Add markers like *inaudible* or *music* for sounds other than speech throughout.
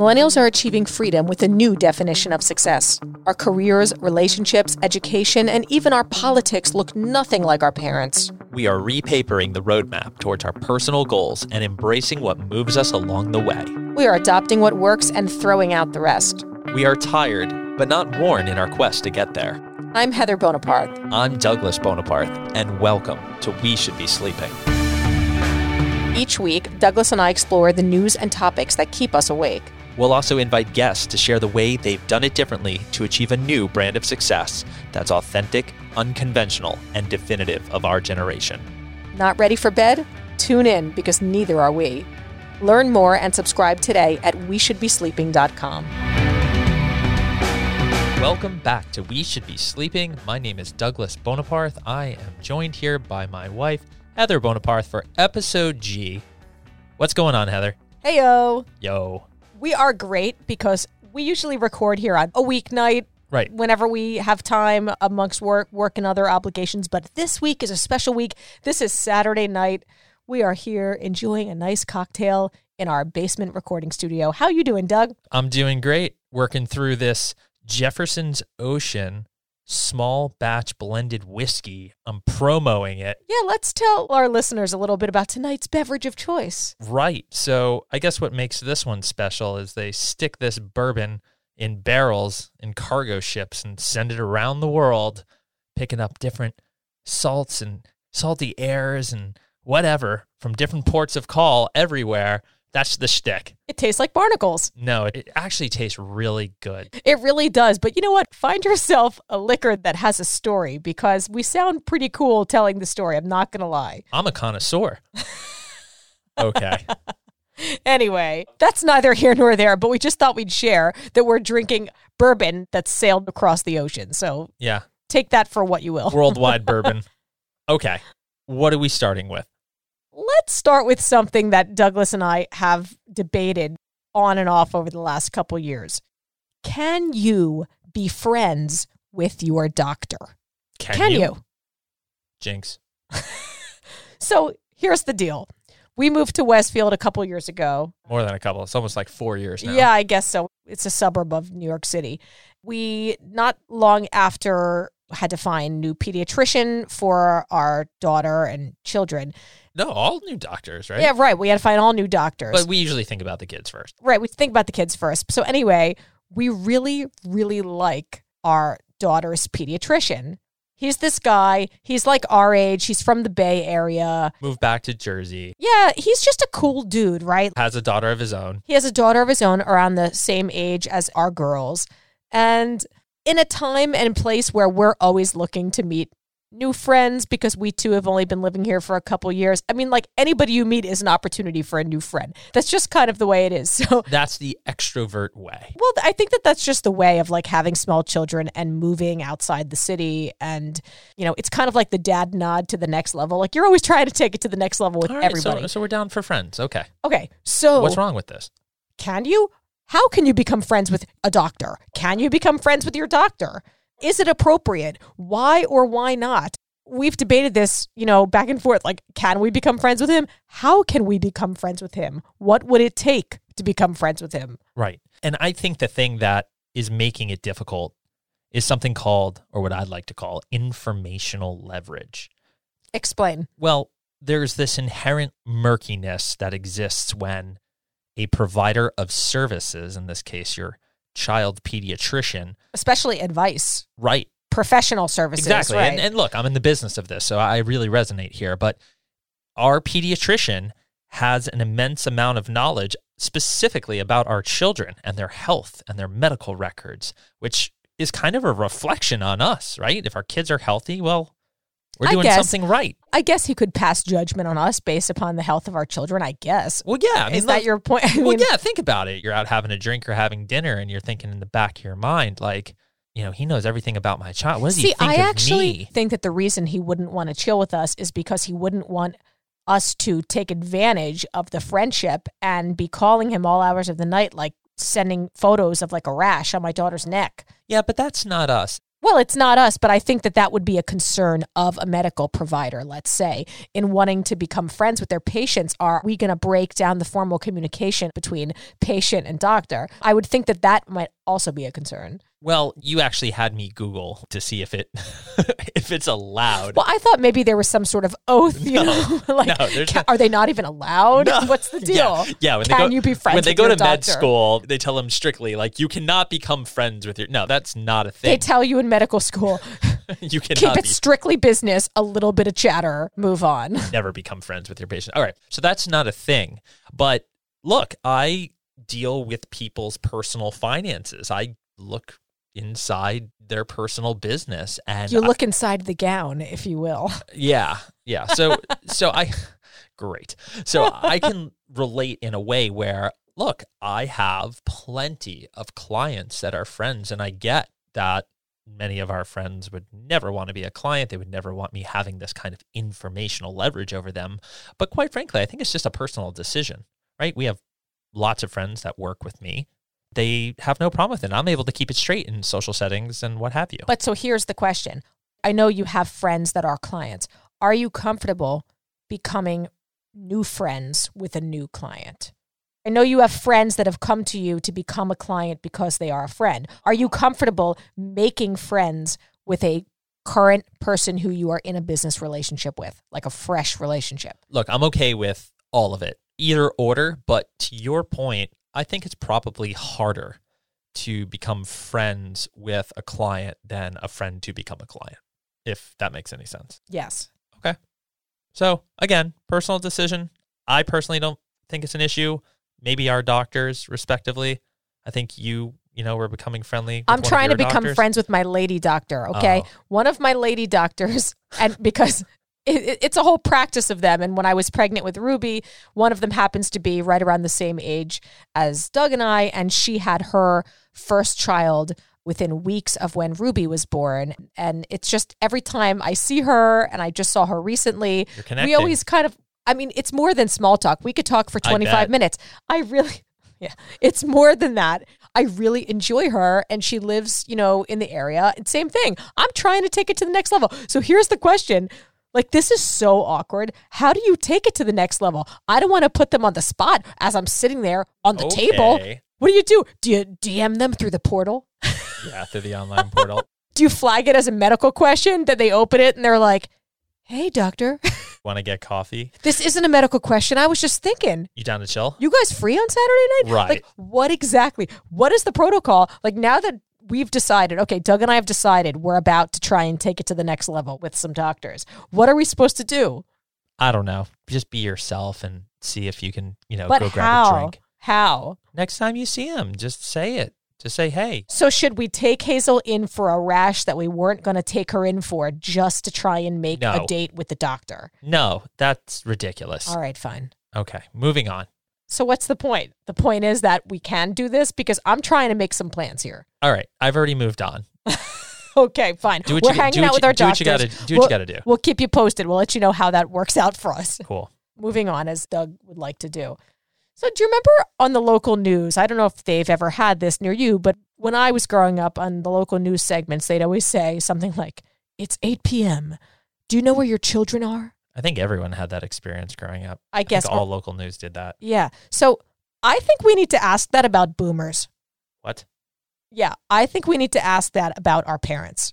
Millennials are achieving freedom with a new definition of success. Our careers, relationships, education, and even our politics look nothing like our parents. We are repapering the roadmap towards our personal goals and embracing what moves us along the way. We are adopting what works and throwing out the rest. We are tired, but not worn in our quest to get there. I'm Heather Bonaparte. I'm Douglas Bonaparte, and welcome to We Should Be Sleeping. Each week, Douglas and I explore the news and topics that keep us awake. We'll also invite guests to share the way they've done it differently to achieve a new brand of success that's authentic, unconventional, and definitive of our generation. Not ready for bed? Tune in because neither are we. Learn more and subscribe today at WeShouldBeSleeping.com. Welcome back to We Should Be Sleeping. My name is Douglas Bonaparte. I am joined here by my wife, Heather Bonaparte, for episode G. What's going on, Heather? Heyo. Yo. We are great because we usually record here on a weeknight Right. whenever we have time amongst work, work and other obligations. But this week is a special week. This is Saturday night. We are here enjoying a nice cocktail in our basement recording studio. How you doing, Doug? I'm doing great working through this Jefferson's Ocean small batch blended whiskey. I'm promoting it. Yeah, let's tell our listeners a little bit about tonight's beverage of choice. Right. So I guess what makes this one special is they stick this bourbon in barrels in cargo ships and send it around the world, picking up different salts and salty airs and whatever from different ports of call everywhere. That's the shtick. It tastes like barnacles. No, it actually tastes really good. It really does. But you know what? Find yourself a liquor that has a story because we sound pretty cool telling the story. I'm not going to lie. I'm a connoisseur. *laughs* Okay. Anyway, that's neither here nor there, but we just thought we'd share that we're drinking bourbon that's sailed across the ocean. So Yeah. take that for what you will. Worldwide *laughs* bourbon. Okay. What are we starting with? Let's start with something that Douglas and I have debated on and off over the last couple years. Can you be friends with your doctor? Can, Can you? Jinx. *laughs* So here's the deal. We moved to Westfield a couple years ago. More than a couple. It's almost like four years now. Yeah, I guess so. It's a suburb of New York City. We not long after had to find new pediatrician for our daughter and children. No, all new doctors, right? Yeah, right. We had to find all new doctors. But we usually think about the kids first. right. We think about the kids first. So anyway, we really, really like our daughter's pediatrician. He's this guy. He's like our age. He's from the Bay Area. Moved back to Jersey. Yeah, he's just a cool dude, right? Has a daughter of his own. He has a daughter of his own around the same age as our girls. And in a time and place where we're always looking to meet new friends because we too have only been living here for a couple years. I mean, like anybody you meet is an opportunity for a new friend. That's just kind of the way it is. *laughs* So, That's the extrovert way. well, I think that that's just the way of like having small children and moving outside the city. And, you know, it's kind of like the dad nod to the next level. Like you're always trying to take it to the next level with right, everybody. So, so we're down for friends. Okay. okay. So, What's wrong with this? Can you? How can you become friends with a doctor? Can you become friends with your doctor? Is it appropriate? Why or why not? We've debated this, you know, back and forth. Like, can we become friends with him? How can we become friends with him? What would it take to become friends with him? Right. And I think the thing that is making it difficult is something called, or what I'd like to call, informational leverage. Explain. Well, there's this inherent murkiness that exists when a provider of services, in this case, your child pediatrician, Especially advice, right? professional services. Exactly. Right? And, and look, I'm in the business of this, so I really resonate here. But our pediatrician has an immense amount of knowledge specifically about our children and their health and their medical records, which is kind of a reflection on us, right? If our kids are healthy, well, we're I doing guess. something right. I guess he could pass judgment on us based upon the health of our children. I guess. Well, yeah. I mean, Is that your point? *laughs* I well, yeah, think about it. You're out having a drink or having dinner, and you're thinking in the back of your mind, like, you know, he knows everything about my child. What does See, he think See, I actually me? think that the reason he wouldn't want to chill with us is because he wouldn't want us to take advantage of the friendship and be calling him all hours of the night, like sending photos of like a rash on my daughter's neck. Yeah, but that's not us. Well, it's not us, but I think that that would be a concern of a medical provider, let's say, in wanting to become friends with their patients. Are we going to break down the formal communication between patient and doctor? I would think that that might also be a concern. Well, you actually had me Google to see if it *laughs* if it's allowed. Well, I thought maybe there was some sort of oath, you No. know, *laughs* like No, ca- not- are they not even allowed? No. What's the deal? Yeah, yeah when Can they go, you be friends when they go to med school? They tell them strictly like you cannot become friends with your. No, that's not a thing. They tell you in medical school, *laughs* you keep it be, strictly business, a little bit of chatter, move on. never become friends with your patient. All right, so that's not a thing. But look, I deal with people's personal finances. I look inside their personal business, and You I- look inside the gown, if you will. *laughs* Yeah, yeah. So so I *laughs* great. So I can relate in a way where look, I have plenty of clients that are friends and I get that many of our friends would never want to be a client. They would never want me having this kind of informational leverage over them. But quite frankly, I think it's just a personal decision, right? We have lots of friends that work with me. They have no problem with it. I'm able to keep it straight in social settings and what have you. But so here's the question I know you have friends that are clients. Are you comfortable becoming new friends with a new client? I know you have friends that have come to you to become a client because they are a friend. Are you comfortable making friends with a current person who you are in a business relationship with, like a fresh relationship? look, I'm okay with all of it, either order. But to your point, I think it's probably harder to become friends with a client than a friend to become a client, if that makes any sense. Yes. Okay. So, again, personal decision. I personally don't think it's an issue. Maybe our doctors, respectively. I think you, you know, we're becoming friendly. with I'm trying to become doctors. friends with my lady doctor. Okay, Oh. one of my lady doctors, *laughs* and because it, it- it's a whole practice of them. And when I was pregnant with Ruby, one of them happens to be right around the same age as Doug and I, and she had her first child within weeks of when Ruby was born. And it's just every time I see her, and I just saw her recently, we always kind of. I mean, it's more than small talk. We could talk for 25 bet. minutes. I really, *laughs* yeah, it's more than that. I really enjoy her and she lives, you know, in the area. And same thing. I'm trying to take it to the next level. So here's the question. Like this is so awkward. How do you take it to the next level? I don't want to put them on the spot as I'm sitting there on the table. What do you do? Do you DM them through the portal? *laughs* Yeah, through the online portal. Do you flag it as a medical question? Then they open it and they're like, "Hey, doctor, *laughs* Want to get coffee? this isn't a medical question. I was just thinking." You down to chill? you guys free on Saturday night? Right. Like, what exactly? What is the protocol? Like, now that we've decided, okay, Doug and I have decided we're about to try and take it to the next level with some doctors. What are we supposed to do? I don't know. Just be yourself and see if you can, you know, but go grab a drink. How? Next time you see him, just say it. Just say, hey. So, should we take Hazel in for a rash that we weren't going to take her in for just to try and make No. a date with the doctor? No, that's ridiculous. All right, fine. Okay, moving on. So, what's the point? The point is that we can do this because I'm trying to make some plans here. All right, I've already moved on. *laughs* Okay, fine. Do what We're you hanging out with you- our do what you gotta do what you We'll- gotta do. We'll keep you posted. We'll let you know how that works out for us. Cool. Moving on, as Doug would like to do. So, do you remember on the local news? I don't know if they've ever had this near you, but when I was growing up on the local news segments, they'd always say something like, It's 8 p.m. Do you know where your children are? I think everyone had that experience growing up. I I guess. think all local news did that. yeah. So, I think we need to ask that about boomers. What? Yeah, I think we need to ask that about our parents,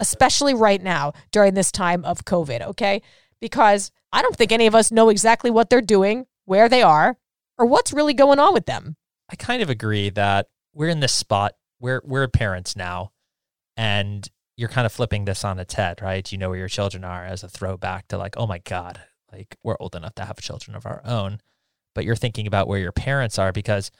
especially right now during this time of COVID, okay? Because I don't think any of us know exactly what they're doing, where they are, or what's really going on with them. I kind of agree that we're in this spot. We're we're parents now, and you're kind of flipping this on its head, right? You know where your children are as a throwback to like, oh my god, like we're old enough to have children of our own, but you're thinking about where your parents are because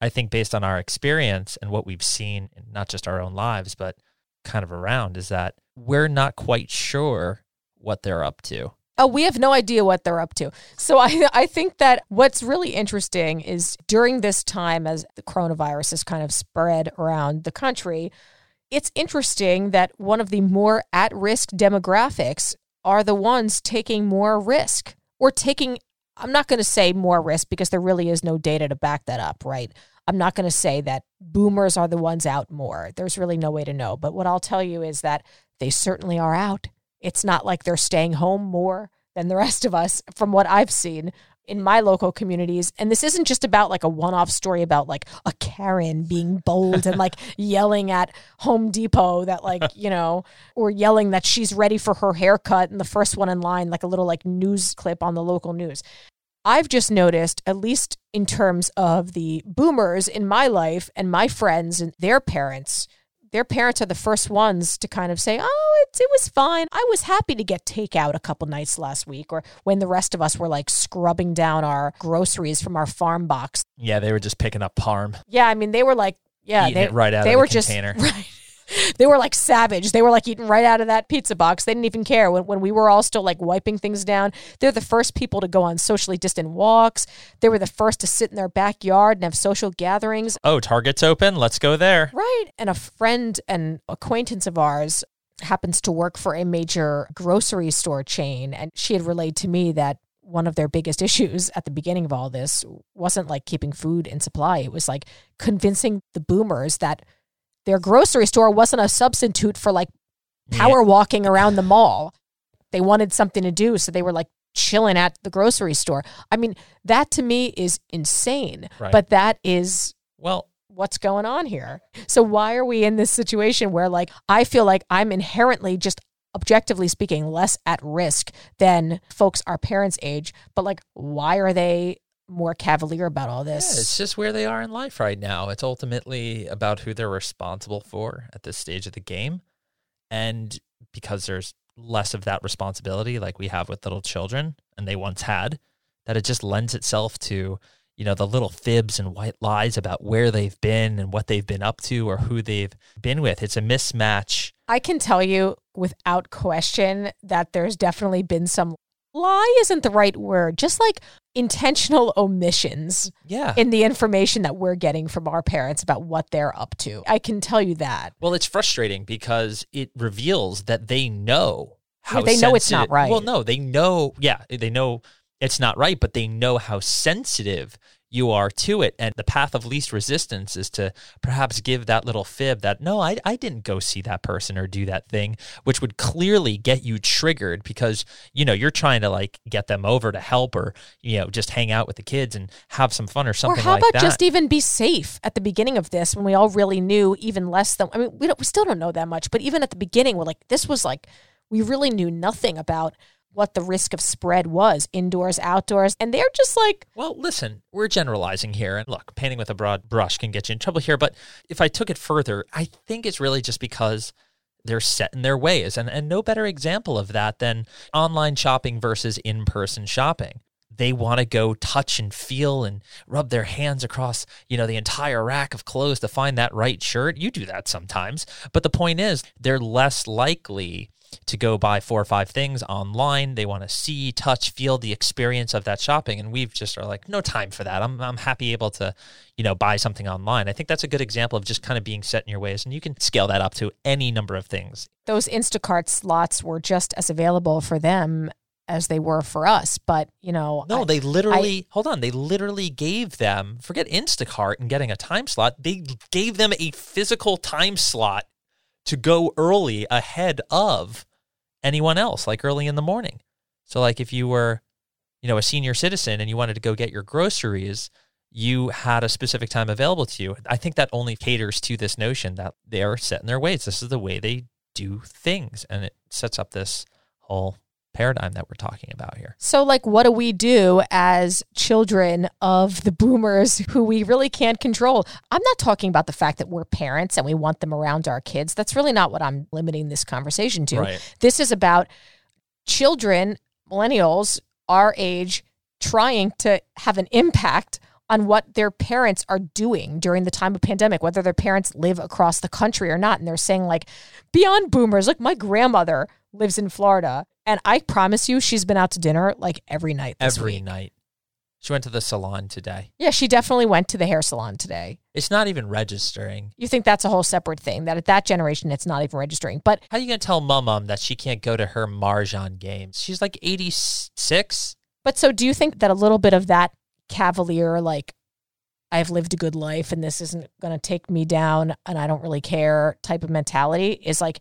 I think based on our experience and what we've seen, in not just our own lives, but kind of around, is that we're not quite sure what they're up to. Oh, we have no idea what they're up to. So I, *laughs* I think that what's really interesting is during this time, as the coronavirus has kind of spread around the country, it's interesting that one of the more at risk demographics are the ones taking more risk or taking, I'm not going to say more risk because there really is no data to back that up, right? I'm not going to say that boomers are the ones out more. There's really no way to know. But what I'll tell you is that they certainly are out. It's not like they're staying home more than the rest of us from what I've seen in my local communities. And this isn't just about like a one off story about like a Karen being bold and like *laughs* yelling at Home Depot that like, *laughs* you know, or yelling that she's ready for her haircut and the first one in line, like a little like news clip on the local news. I've just noticed, at least in terms of the boomers in my life and my friends and their parents, their parents are the first ones to kind of say, "Oh, it, it was fine. I was happy to get takeout a couple nights last week," or when the rest of us were like scrubbing down our groceries from our farm box. Yeah, they were just picking up parm. Yeah, I mean, they were like, yeah, Eating they it right out they of the were container. just *laughs* right. *laughs* They were like savage. They were like eating right out of that pizza box. They didn't even care when, when we were all still like wiping things down. They're the first people to go on socially distant walks. They were the first to sit in their backyard and have social gatherings. Oh, Target's open. Let's go there. Right. And a friend and acquaintance of ours happens to work for a major grocery store chain. And she had relayed to me that one of their biggest *laughs* issues at the beginning of all this wasn't like keeping food in supply. It was like convincing the boomers that their grocery store wasn't a substitute for like power walking around the mall. They wanted something to do. So they were like chilling at the grocery store. I mean, that to me is insane. Right. But that is Well, what's going on here. So why are we in this situation where like I feel like I'm inherently just objectively speaking less at risk than folks our parents age, but like why are they more cavalier about all yeah, this? it's just where they are in life right now. It's ultimately about who they're responsible for at this stage of the game. And because there's less of that responsibility like we have with little children and they once had, that it just lends itself to, you know, the little fibs and white lies about where they've been and what they've been up to or who they've been with. It's a mismatch. I can tell you without question that there's definitely been some lie isn't the right word, just like intentional omissions Yeah. in the information that we're getting from our parents about what they're up to. I can tell you that. Well, it's frustrating because it reveals that they know how they know it's not right. Well, no, they know. Yeah, they know it's not right, but they know how sensitive you are to it, and the path of least resistance is to perhaps give that little fib that no, I I didn't go see that person or do that thing, which would clearly get you triggered because you know you're trying to like get them over to help or you know just hang out with the kids and have some fun or something like that. Or how like about that. just even be safe at the beginning of this when we all really knew even less than I mean we don't we still don't know that much, but even at the beginning we're like this was like we really knew nothing about what the risk of spread was indoors, outdoors, and they're just like Well, listen, we're generalizing here. And look, painting with a broad brush can get you in trouble here. But if I took it further, I think it's really just because they're set in their ways. And, and no better example of that than online shopping versus in person shopping. They want to go touch and feel and rub their hands across, you know, the entire rack of clothes to find that right shirt. You do that sometimes. But the point is, they're less likely to go buy four or five things online. They want to see, touch, feel the experience of that shopping. And we've just are like, no time for that. I'm, I'm happy able to, you know, buy something online. I think that's a good example of just kind of being set in your ways. And you can scale that up to any number of things. those Instacart slots were just as available for them as they were for us. But, you know, No, I- they literally, hold on, they literally gave them, forget Instacart and getting a time slot, they gave them a physical time slot to go early ahead of anyone else, like early in the morning. So, like if you were, you know, a senior citizen and you wanted to go get your groceries, you had a specific time available to you. I think that only caters to this notion that they are set in their ways. This is the way they do things. And it sets up this whole paradigm that we're talking about here. So, like, what do we do as children of the boomers who we really can't control? I'm not talking about the fact that we're parents and we want them around our kids. That's really not what I'm limiting this conversation to. Right. This is about children, millennials, our age, trying to have an impact on what their parents are doing during the time of pandemic, whether their parents live across the country or not. And they're saying, like, beyond boomers, like, my grandmother lives in Florida. And I promise you, she's been out to dinner like every night this every week. night. She went to the salon today. Yeah, she definitely went to the hair salon today. It's not even registering. You think that's a whole separate thing, that at that generation, it's not even registering. But How are you gonna tell mum mum that she can't go to her mahjong games? She's like eighty six. But so do you think that a little bit of that cavalier, like I've lived a good life and this isn't going to take me down and I don't really care type of mentality is like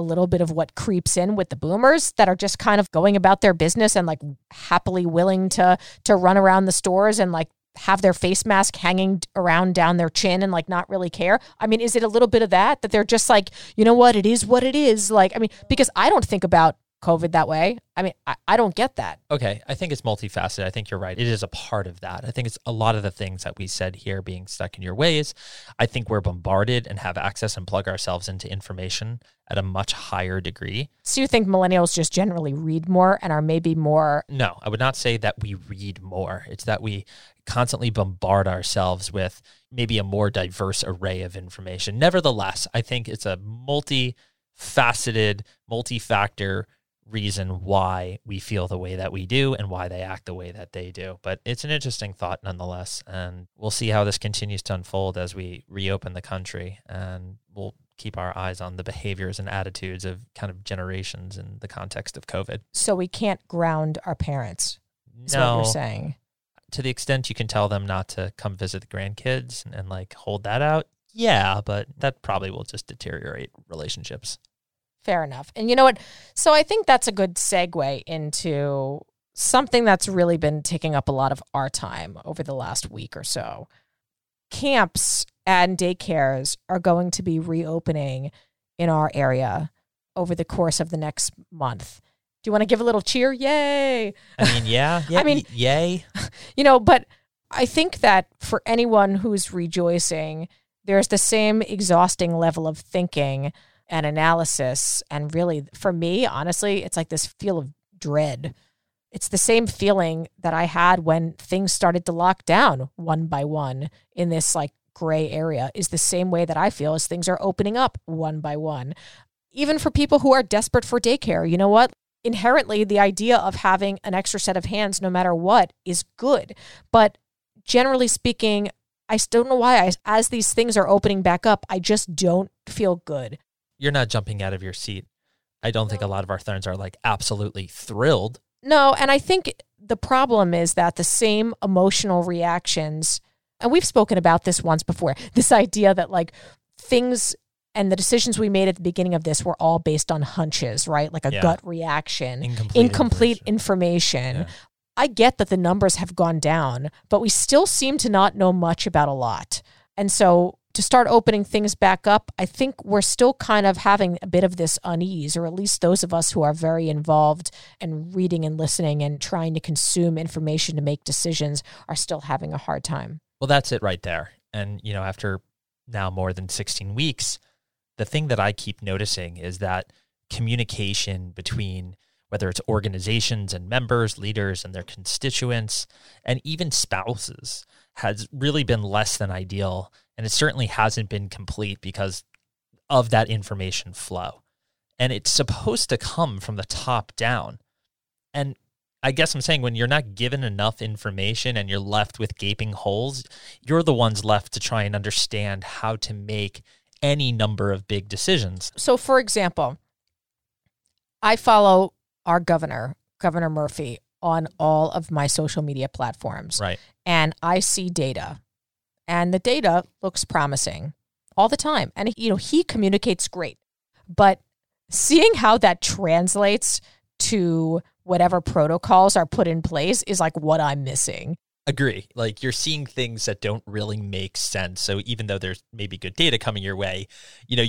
a little bit of what creeps in with the boomers that are just kind of going about their business and like happily willing to to run around the stores and like have their face mask hanging around down their chin and like not really care. I mean, is it a little bit of that that they're just like, you know what, it is what it is. Like, I mean, because I don't think about COVID that way. I mean, I, I don't get that. Okay. I think it's multifaceted. I think you're right. It is a part of that. I think it's a lot of the things that we said here being stuck in your ways. I think we're bombarded and have access and plug ourselves into information at a much higher degree. So you think millennials just generally read more and are maybe more No, I would not say that we read more. It's that we constantly bombard ourselves with maybe a more diverse array of information. Nevertheless, I think it's a multi-faceted, multi-factor reason why we feel the way that we do and why they act the way that they do. But it's an interesting thought nonetheless. And we'll see how this continues to unfold as we reopen the country. And we'll keep our eyes on the behaviors and attitudes of kind of generations in the context of COVID. so we can't ground our parents. Is what no, you're saying. to the extent you can tell them not to come visit the grandkids and, and like hold that out, yeah, but that probably will just deteriorate relationships. Fair enough. And you know what? So I think that's a good segue into something that's really been taking up a lot of our time over the last week or so. Camps and daycares are going to be reopening in our area over the course of the next month. Do you want to give a little cheer? Yay! I mean, yeah, *laughs* yeah. I mean- yay. *laughs* You know, but I think that for anyone who's rejoicing, there's the same exhausting level of thinking and analysis. And really, for me, honestly, it's like this feel of dread. It's the same feeling that I had when things started to lock down one by one in this like gray area, is the same way that I feel as things are opening up one by one. Even for people who are desperate for daycare, you know what? Inherently, the idea of having an extra set of hands, no matter what, is good. But generally speaking, I still don't know why. I, as these things are opening back up, I just don't feel good. You're not jumping out of your seat. I don't think a lot of our friends are like absolutely thrilled. No, and I think the problem is that the same emotional reactions, and we've spoken about this once before, *laughs* this idea that like things and the decisions we made at the beginning of this were all based on hunches, right? Like a Yeah. gut reaction, Incomplete. incomplete information. Yeah. I get that the numbers have gone down, but we still seem to not know much about a lot. And so to start opening things back up, I think we're still kind of having a bit of this unease, or at least those of us who are very involved in reading and listening and trying to consume information to make decisions are still having a hard time. Well, that's it right there. And, you know, after now more than 16 weeks, the thing that I keep noticing is that communication between whether it's organizations and members, leaders and their constituents, and even spouses has really been less than ideal. And it certainly hasn't been complete because of that information flow. And it's supposed to come from the top down. And I guess I'm saying when you're not given enough information and you're left with gaping holes, you're the ones left to try and understand how to make any number of big decisions. So, for example, I follow our governor, Governor Murphy, on all of my social media platforms. Right. and I see data, and the data looks promising all the time. And you know, he communicates great, but seeing how that translates to whatever protocols are put in place is like what I'm missing. Agree. Like you're seeing things that don't really make sense. So even though there's maybe good data coming your way, you know,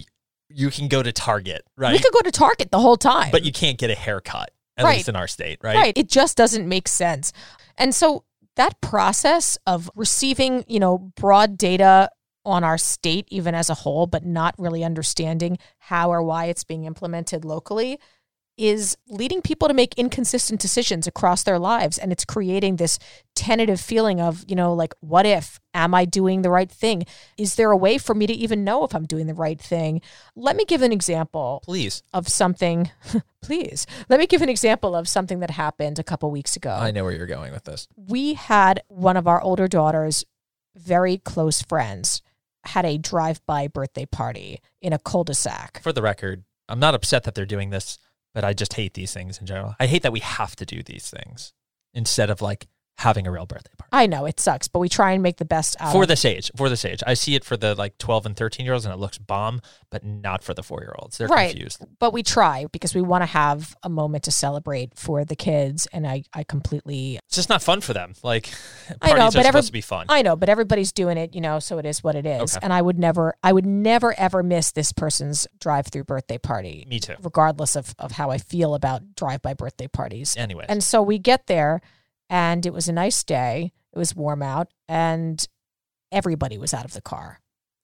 you can go to Target, right? We could go to Target the whole time, But you can't get a haircut, at Right. least in our state, right? Right. It just doesn't make sense. And so that process of receiving, you know, broad data on our state, even as a whole, but not really understanding how or why it's being implemented locally is leading people to make inconsistent decisions across their lives. And it's creating this tentative feeling of, you know, like, what if? Am I doing the right thing? Is there a way for me to even know if I'm doing the right thing? Let me give an example Please. of something *laughs* please let me give an example of something that happened a couple weeks ago I know where you're going with this. we had one of our older daughters very close friends had a drive-by birthday party in a cul-de-sac For the record, I'm not upset that they're doing this, but I just hate these things in general. I hate that we have to do these things instead of like having a real birthday party. I know it sucks, but we try and make the best out For of this age, for this age, I see it for the like twelve and thirteen year olds, and it looks bomb, but not for the four year olds. They're Right. confused. but we try because we want to have a moment to celebrate for the kids and I, I completely It's just not fun for them. Like *laughs* I parties know, are but every- supposed to be fun. I know, but everybody's doing it, you know, so it is what it is. Okay. And I would never I would never ever miss this person's drive through birthday party, Me too. regardless of, of how I feel about drive by birthday parties. Anyway, And so we get there and it was a nice day. It was warm out and everybody was out of the car.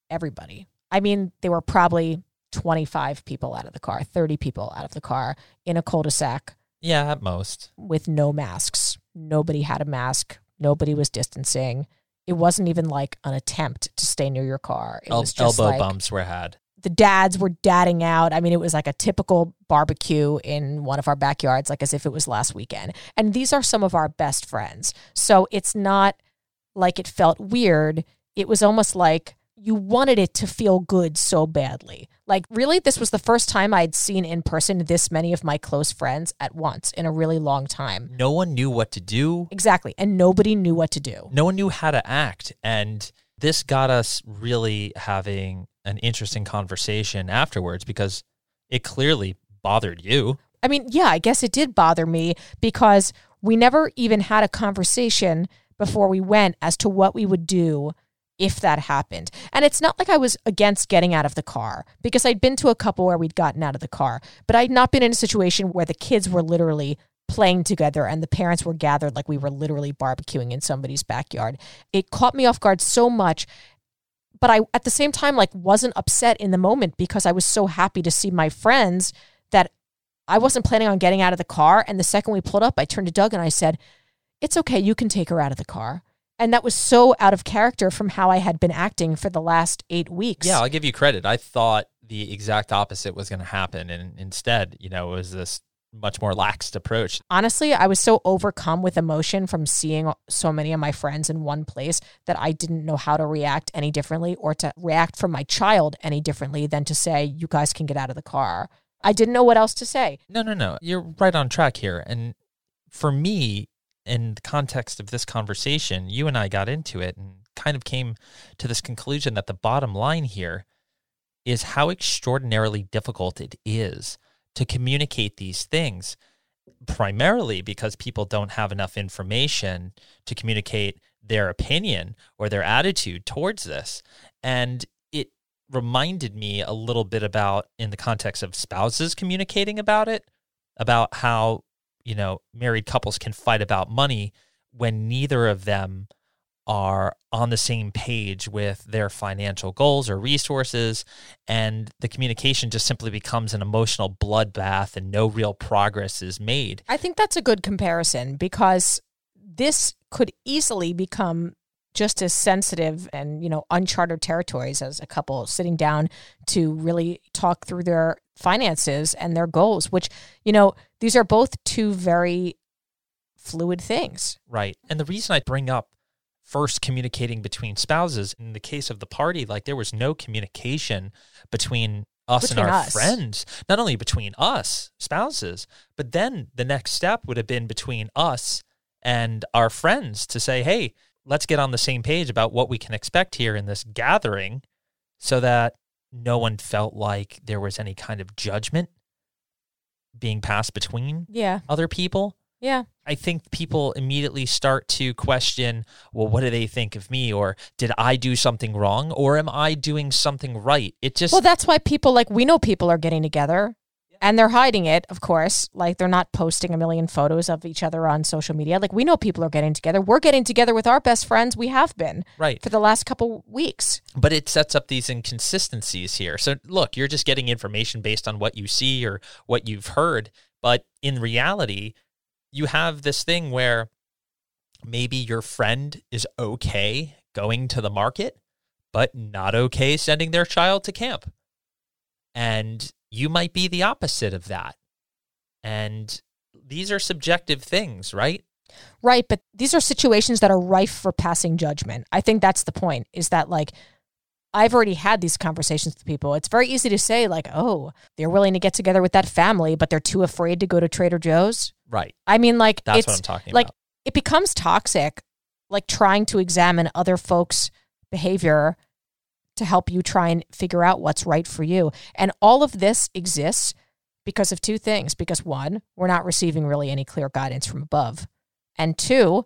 Everybody. I mean, there were probably 25 people out of the car, 30 people out of the car in a cul-de-sac yeah, at most. with no masks. Nobody had a mask. Nobody was distancing. It wasn't even like an attempt to stay near your car. It El- was just elbow like bumps were had. The dads were dadding out. I mean, it was like a typical barbecue in one of our backyards, like as if it was last weekend. And these are some of our best friends. So it's not like it felt weird. It was almost like you wanted it to feel good so badly. Like, really, this was the first time I'd seen in person this many of my close friends at once in a really long time. No one knew what to do. Exactly. And nobody knew what to do. No one knew how to act. And this got us really having an interesting conversation afterwards because it clearly bothered you. I mean, yeah, I guess it did bother me because we never even had a conversation before we went as to what we would do if that happened. And it's not like I was against getting out of the car because I'd been to a couple where we'd gotten out of the car, but I'd not been in a situation where the kids were literally playing together and the parents were gathered like we were literally barbecuing in somebody's backyard. It caught me off guard so much but I at the same time like wasn't upset in the moment because I was so happy to see my friends that I wasn't planning on getting out of the car and the second we pulled up I turned to Doug and I said it's okay you can take her out of the car and that was so out of character from how I had been acting for the last 8 weeks. Yeah, I'll give you credit. I thought the exact opposite was going to happen. And instead, you know, it was this much more laxed approach. Honestly, I was so overcome with emotion from seeing so many of my friends in one place that I didn't know how to react any differently or to react from my child any differently than to say, you guys can get out of the car. I didn't know what else to say. No, no, no. You're right on track here. And for me, in the context of this conversation, you and I got into it and kind of came to this conclusion that the bottom line here is how extraordinarily difficult it is to communicate these things, primarily because people don't have enough information to communicate their opinion or their attitude towards this. And it reminded me a little bit about, in the context of spouses communicating about it, about how, you know, married couples can fight about money when neither of them are on the same page with their financial goals or resources and the communication just simply becomes an emotional bloodbath and no real progress is made. I think that's a good comparison because this could easily become just as sensitive and you know uncharted territories as a couple sitting down to really talk through their finances and their goals which you know these are both two very fluid things. Right. And the reason i bring up first communicating between spouses. In the case of the party like there was no communication between us Between and our us. friends. Not only between us spouses but then the next step would have been between us and our friends to say hey let's get on the same page about what we can expect here in this gathering so that no one felt like there was any kind of judgment being passed between yeah. other people yeah I think people immediately start to question, well, what do they think of me? Or did I do something wrong? Or am I doing something right? It just, well that's why people like we know people are getting together and they're hiding it of course like they're not posting a million photos of each other on social media like we know people are getting together we're getting together with our best friends we have been right. for the last couple weeks But it sets up these inconsistencies here. So look, you're just getting information based on what you see or what you've heard. But in reality, you have this thing where maybe your friend is okay going to the market, but not okay sending their child to camp. And you might be the opposite of that. And these are subjective things, right? Right, but these are situations that are rife for passing judgment. I think that's the point is that like I've already had these conversations with people. It's very easy to say like, "Oh, they're willing to get together with that family, but they're too afraid to go to Trader Joe's." Right. I mean like That's it's what I'm talking like about. it becomes toxic, like trying to examine other folks' behavior to help you try and figure out what's right for you. And all of this exists because of two things. Because one, we're not receiving really any clear guidance from above. And two,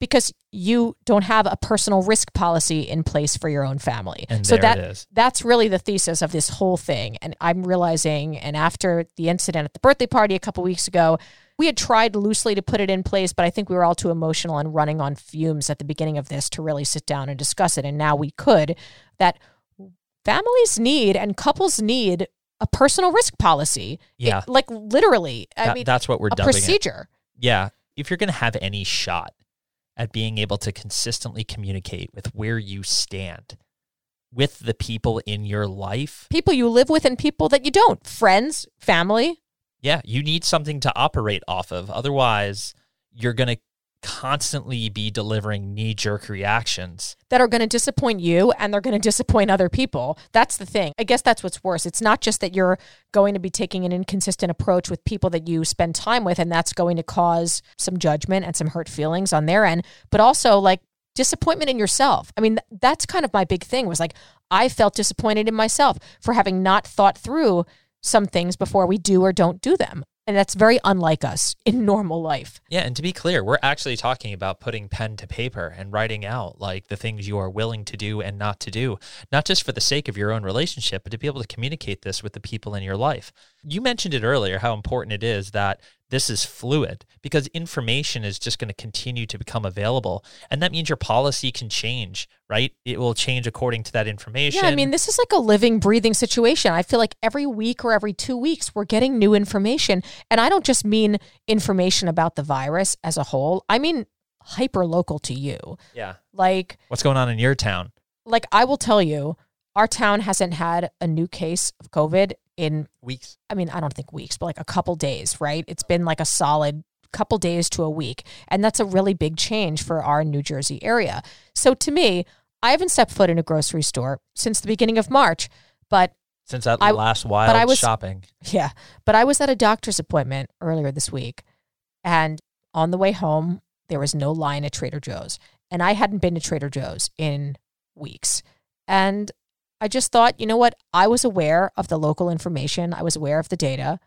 because you don't have a personal risk policy in place for your own family. And so that that's really the thesis of this whole thing. And I'm realizing, and after the incident at the birthday party a couple weeks ago, we had tried loosely to put it in place, but I think we were all too emotional and running on fumes at the beginning of this to really sit down and discuss it. And now we could. That families need and couples need a personal risk policy. It- Yeah. like literally. I That- mean, that's what we're a dubbing it. procedure. Yeah. If you're going to have any shot at being able to consistently communicate with where you stand with the people in your life, People you live with and people that you don't. Friends, family. Yeah, you need something to operate off of. Otherwise, you're going to constantly be delivering knee jerk reactions. that are going to disappoint you and they're going to disappoint other people. That's the thing. I guess that's what's worse. It's not just that you're going to be taking an inconsistent approach with people that you spend time with, and that's going to cause some judgment and some hurt feelings on their end, but also like disappointment in yourself. I mean, th- that's kind of my big thing was like, I felt disappointed in myself for having not thought through some things before we do or don't do them. And that's very unlike us in normal life. Yeah, and to be clear, we're actually talking about putting pen to paper and writing out like the things you are willing to do and not to do, not just for the sake of your own relationship, but to be able to communicate this with the people in your life. You mentioned it earlier how important it is that this is fluid because information is just going to continue to become available. And that means your policy can change, right? It will change according to that information. Yeah, I mean, this is like a living, breathing situation. I feel like every week or every two weeks, we're getting new information. And I don't just mean information about the virus as a whole, I mean hyper local to you. yeah. Like, What's going on in your town? like I will tell you, our town hasn't had a new case of COVID in, Weeks. I mean, I don't think weeks, but like a couple days, right? It's been like a solid couple days to a week. And that's a really big change for our New Jersey area. So to me, I haven't stepped foot in a grocery store since the beginning of March, but Since that I- last wild but I was- shopping. Yeah. But I was at a doctor's appointment earlier this week. And on the way home, there was no line at Trader Joe's. And I hadn't been to Trader Joe's in weeks. And I just thought, you know what? I was aware of the local information, I was aware of the data.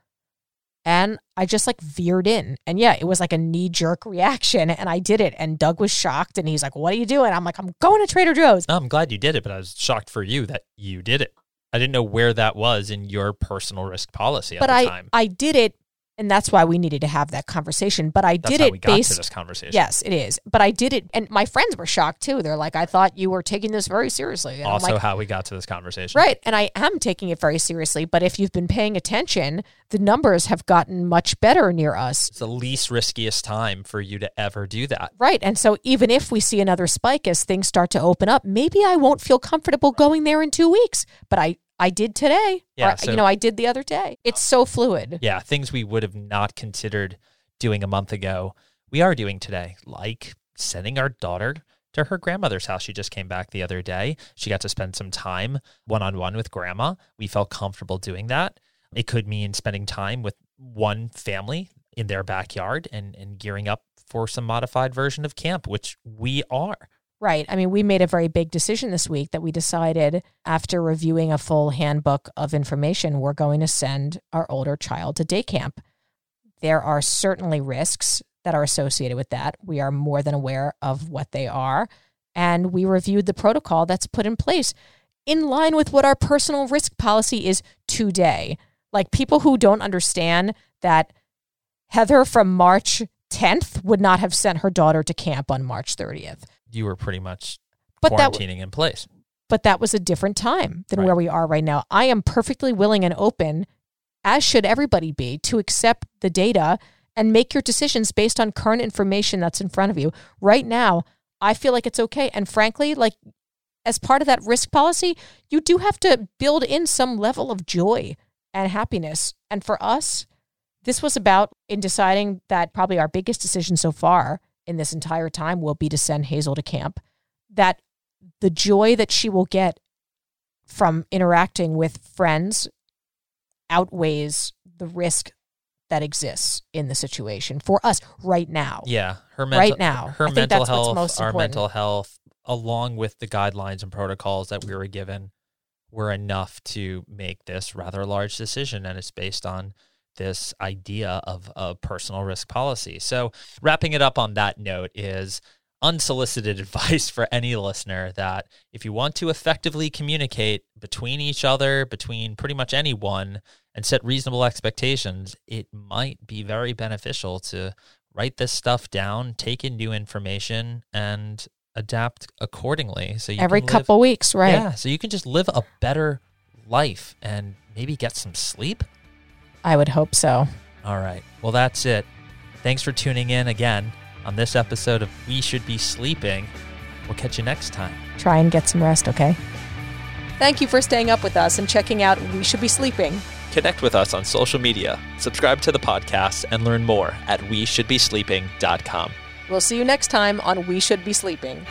And I just like veered in. And yeah, it was like a knee jerk *laughs* reaction. And I did it. And Doug was shocked. And he's like, What are you doing? I'm like, I'm going to Trader Joe's. No, I'm glad you did it, but I was shocked for you that you did it. I didn't know where that was in your personal risk policy at But the I, time. I did it. And that's why we needed to have that conversation. But I That's did how it we got based to this conversation. Yes, it is. But I did it, and my friends were shocked too. They're like, "I thought you were taking this very seriously." And Also, like, how we got to this conversation. "Right," and I am taking it very seriously. But if you've been paying attention, the numbers have gotten much better near us. It's the least riskiest time for you to ever do that. Right, and so even if we see another spike as things start to open up, maybe I won't feel comfortable going there in two weeks. But I, I did today. Yeah, or, so- you know, I did the other day. It's so fluid. Yeah, things we would have not considered doing a month ago, we are doing today, like sending our daughter to her grandmother's house. She just came back the other day. She got to spend some time one on one with grandma. We felt comfortable doing that. It could mean spending time with one family in their backyard and, and gearing up for some modified version of camp, which we are. Right. I mean, we made a very big decision this week that we decided after reviewing a full handbook of information, we're going to send our older child to day camp. There are certainly risks that are associated with that. We are more than aware of what they are. And we reviewed the protocol that's put in place in line with what our personal risk policy is today. Like people who don't understand that Heather from March 10th would not have sent her daughter to camp on March 30th. You were pretty much But that quarantining in place. but that was a different time than Right. where we are right now. I am perfectly willing and open, as should everybody be, to accept the data and make your decisions based on current information that's in front of you. Right now, I feel like it's okay. And frankly, like as part of that risk policy, you do have to build in some level of joy and happiness. And for us, this was about in deciding that probably our biggest decision so far in this entire time will be to send Hazel to camp. That the joy that she will get from interacting with friends outweighs the risk that exists in the situation for us right now. Yeah, her mental, Right now. her I mental health, our mental health, along with the guidelines and protocols that we were given, were enough to make this rather large decision, and it's based on this idea of a personal risk policy. So, wrapping it up on that note is unsolicited *laughs* advice for any listener that if you want to effectively communicate between each other, between pretty much anyone, and set reasonable expectations, it might be very beneficial to write this stuff down, take in new information, and adapt accordingly. So you Every live- couple weeks, right? yeah, so you can just live a better life and maybe get some sleep. I would hope so. All right. Well, that's it. Thanks for tuning in again on this episode of We Should Be Sleeping. We'll catch you next time. Try and get some rest, okay? Thank you for staying up with us and checking out We Should Be Sleeping. Connect with us on social media, subscribe to the podcast, and learn more at we should be sleeping.com. We'll see you next time on We Should Be Sleeping.